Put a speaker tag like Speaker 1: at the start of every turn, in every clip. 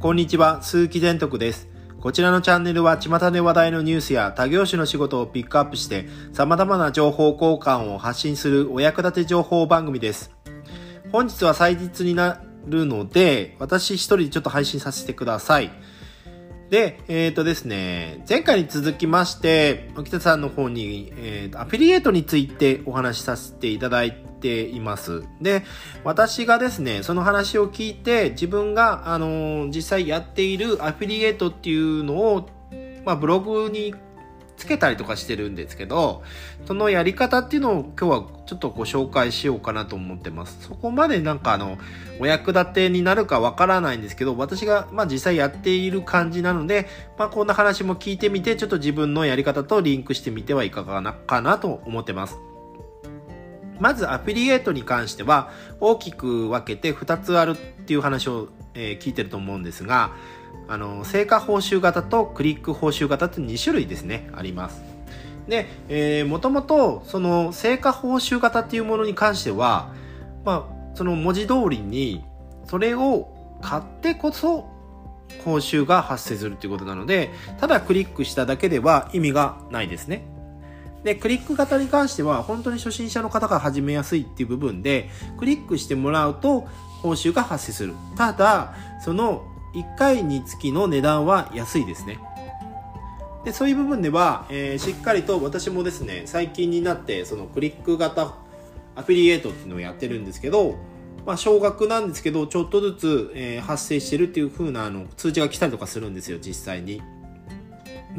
Speaker 1: こんにちは、鈴木善徳です。こちらのチャンネルは巷で話題のニュースや他業種の仕事をピックアップして様々な情報交換を発信するお役立て情報番組です。本日は祭日になるので、私一人でちょっと配信させてください。で、えっ、ー、とですね、前回に続きまして、沖田さんの方に、えー、アフィリエイトについてお話しさせていただいてています。で、私がですね、その話を聞いて、自分が、あのー、実際やっているアフィリエイトっていうのを、まあ、ブログにつけたりとかしてるんですけど、そのやり方っていうのを今日はちょっとご紹介しようかなと思ってます。そこまでなんかあの、お役立てになるかわからないんですけど、私がまあ実際やっている感じなので、まあこんな話も聞いてみて、ちょっと自分のやり方とリンクしてみてはいかがなかなと思ってます。まずアフィリエイトに関しては大きく分けて2つあるっていう話を、え、聞いてると思うんですが、あの、成果報酬型とクリック報酬型って2種類ですね、あります。で、えー、もともと、その、成果報酬型っていうものに関しては、まあ、その文字通りに、それを買ってこそ、報酬が発生するっていうことなので、ただクリックしただけでは意味がないですね。で、クリック型に関しては、本当に初心者の方が始めやすいっていう部分で、クリックしてもらうと、報酬が発生する。ただ、その1回につきの値段は安いですね。でそういう部分では、えー、しっかりと私もですね、最近になってそのクリック型アフィリエイトっていうのをやってるんですけど、まあ、少額なんですけど、ちょっとずつ、えー、発生してるっていう風なあの通知が来たりとかするんですよ、実際に。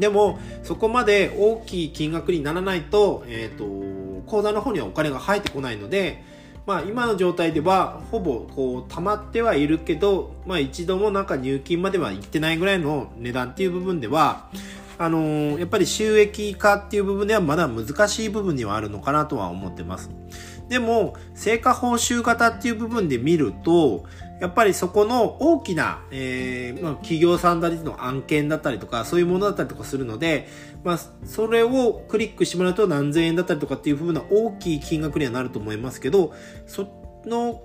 Speaker 1: でも、そこまで大きい金額にならないと、えっ、ー、と、口座の方にはお金が入ってこないので、まあ、今の状態ではほぼこう溜まってはいるけど、まあ、一度もなんか入金までは行ってないぐらいの値段っていう部分ではあのー、やっぱり収益化っていう部分ではまだ難しい部分にはあるのかなとは思ってます。でも、成果報酬型っていう部分で見ると、やっぱりそこの大きな、えー、まあ、企業さんだりの案件だったりとか、そういうものだったりとかするので、まあ、それをクリックしてもらうと何千円だったりとかっていう風な大きい金額にはなると思いますけど、その、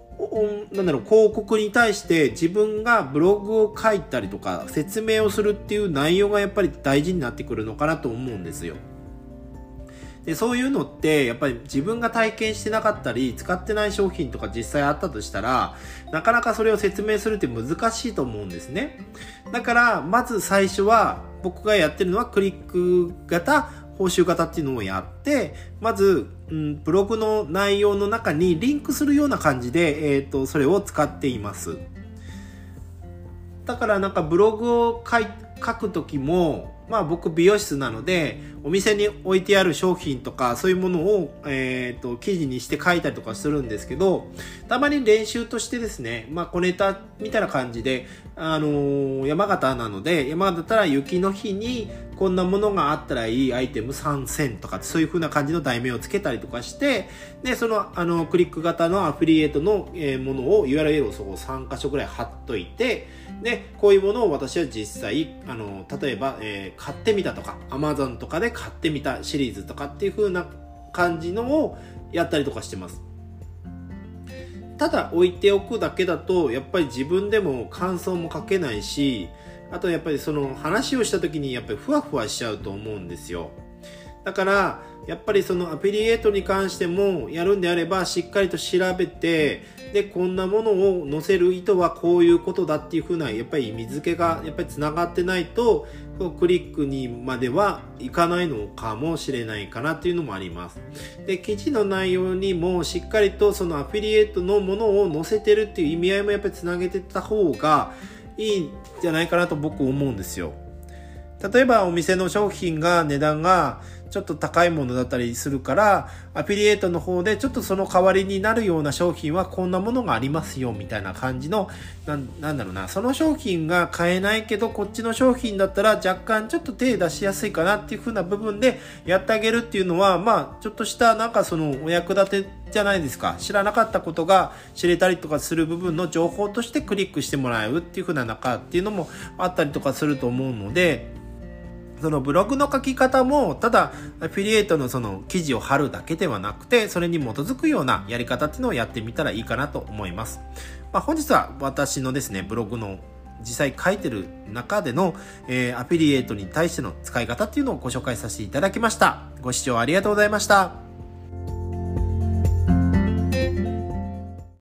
Speaker 1: なんだろう、広告に対して自分がブログを書いたりとか、説明をするっていう内容がやっぱり大事になってくるのかなと思うんですよ。で、そういうのって、やっぱり自分が体験してなかったり、使ってない商品とか実際あったとしたら、なかなかそれを説明するって難しいと思うんですね。だから、まず最初は、僕がやってるのはクリック型、報酬型っていうのをやって、まず、うん、ブログの内容の中にリンクするような感じで、えっ、ー、と、それを使っています。だからなんかブログを書い書くときも、まあ僕美容室なので、お店に置いてある商品とかそういうものを、えっ、ー、と、記事にして書いたりとかするんですけど、たまに練習としてですね、まあ小ネタみたいな感じで、あのー、山形なので、山形だったら雪の日にこんなものがあったらいいアイテム3選とかそういう風な感じの題名をつけたりとかして、で、その、あの、クリック型のアフリエイトの、え、ものを URL をそこ3箇所ぐらい貼っといて、で、こういうものを私は実際、あの、例えば、えー、買ってみたとか、Amazon とかで買ってみたシリーズとかっていう風な感じのをやったりとかしてます。ただ置いておくだけだと、やっぱり自分でも感想も書けないし、あとやっぱりその話をした時にやっぱりふわふわしちゃうと思うんですよ。だから、やっぱりそのアフィリエイトに関してもやるんであればしっかりと調べて、で、こんなものを載せる意図はこういうことだっていうふうな、やっぱり意味付けがやっぱり繋がってないと、クリックにまではいかないのかもしれないかなっていうのもあります。で、記事の内容にもしっかりとそのアフィリエイトのものを載せてるっていう意味合いもやっぱり繋げてた方がいいんじゃないかなと僕思うんですよ。例えばお店の商品が値段がちょっと高いものだったりするから、アフィリエイトの方でちょっとその代わりになるような商品はこんなものがありますよ、みたいな感じの、なんだろうな、その商品が買えないけど、こっちの商品だったら若干ちょっと手出しやすいかなっていう風な部分でやってあげるっていうのは、まあ、ちょっとしたなんかそのお役立てじゃないですか。知らなかったことが知れたりとかする部分の情報としてクリックしてもらうっていう風な中っていうのもあったりとかすると思うので、そのブログの書き方も、ただ、アフィリエイトのその記事を貼るだけではなくて、それに基づくようなやり方っていうのをやってみたらいいかなと思います。まあ、本日は私のですね、ブログの実際書いてる中での、えー、アフィリエイトに対しての使い方っていうのをご紹介させていただきました。ご視聴ありがとうございました。